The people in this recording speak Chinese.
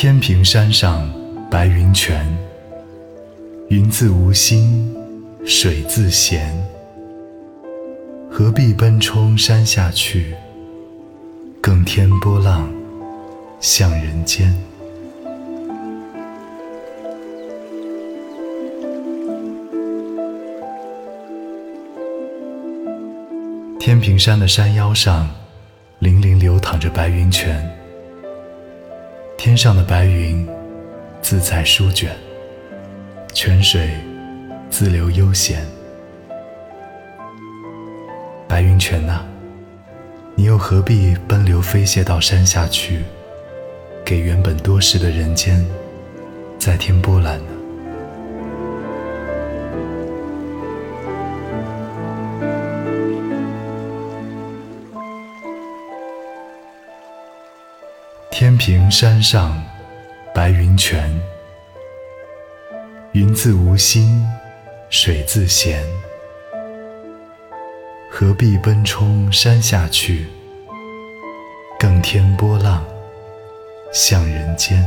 天平山上白云泉，云自无心，水自闲。何必奔冲山下去，更添波浪向人间。天平山的山腰上，粼粼流淌着白云泉。天上的白云自在舒卷，泉水自流悠闲。白云泉呐，你又何必奔流飞泻到山下去，给原本多事的人间再添波澜呢？天平山上白云泉，云自无心，水自闲。何必奔冲山下去，更添波浪向人间。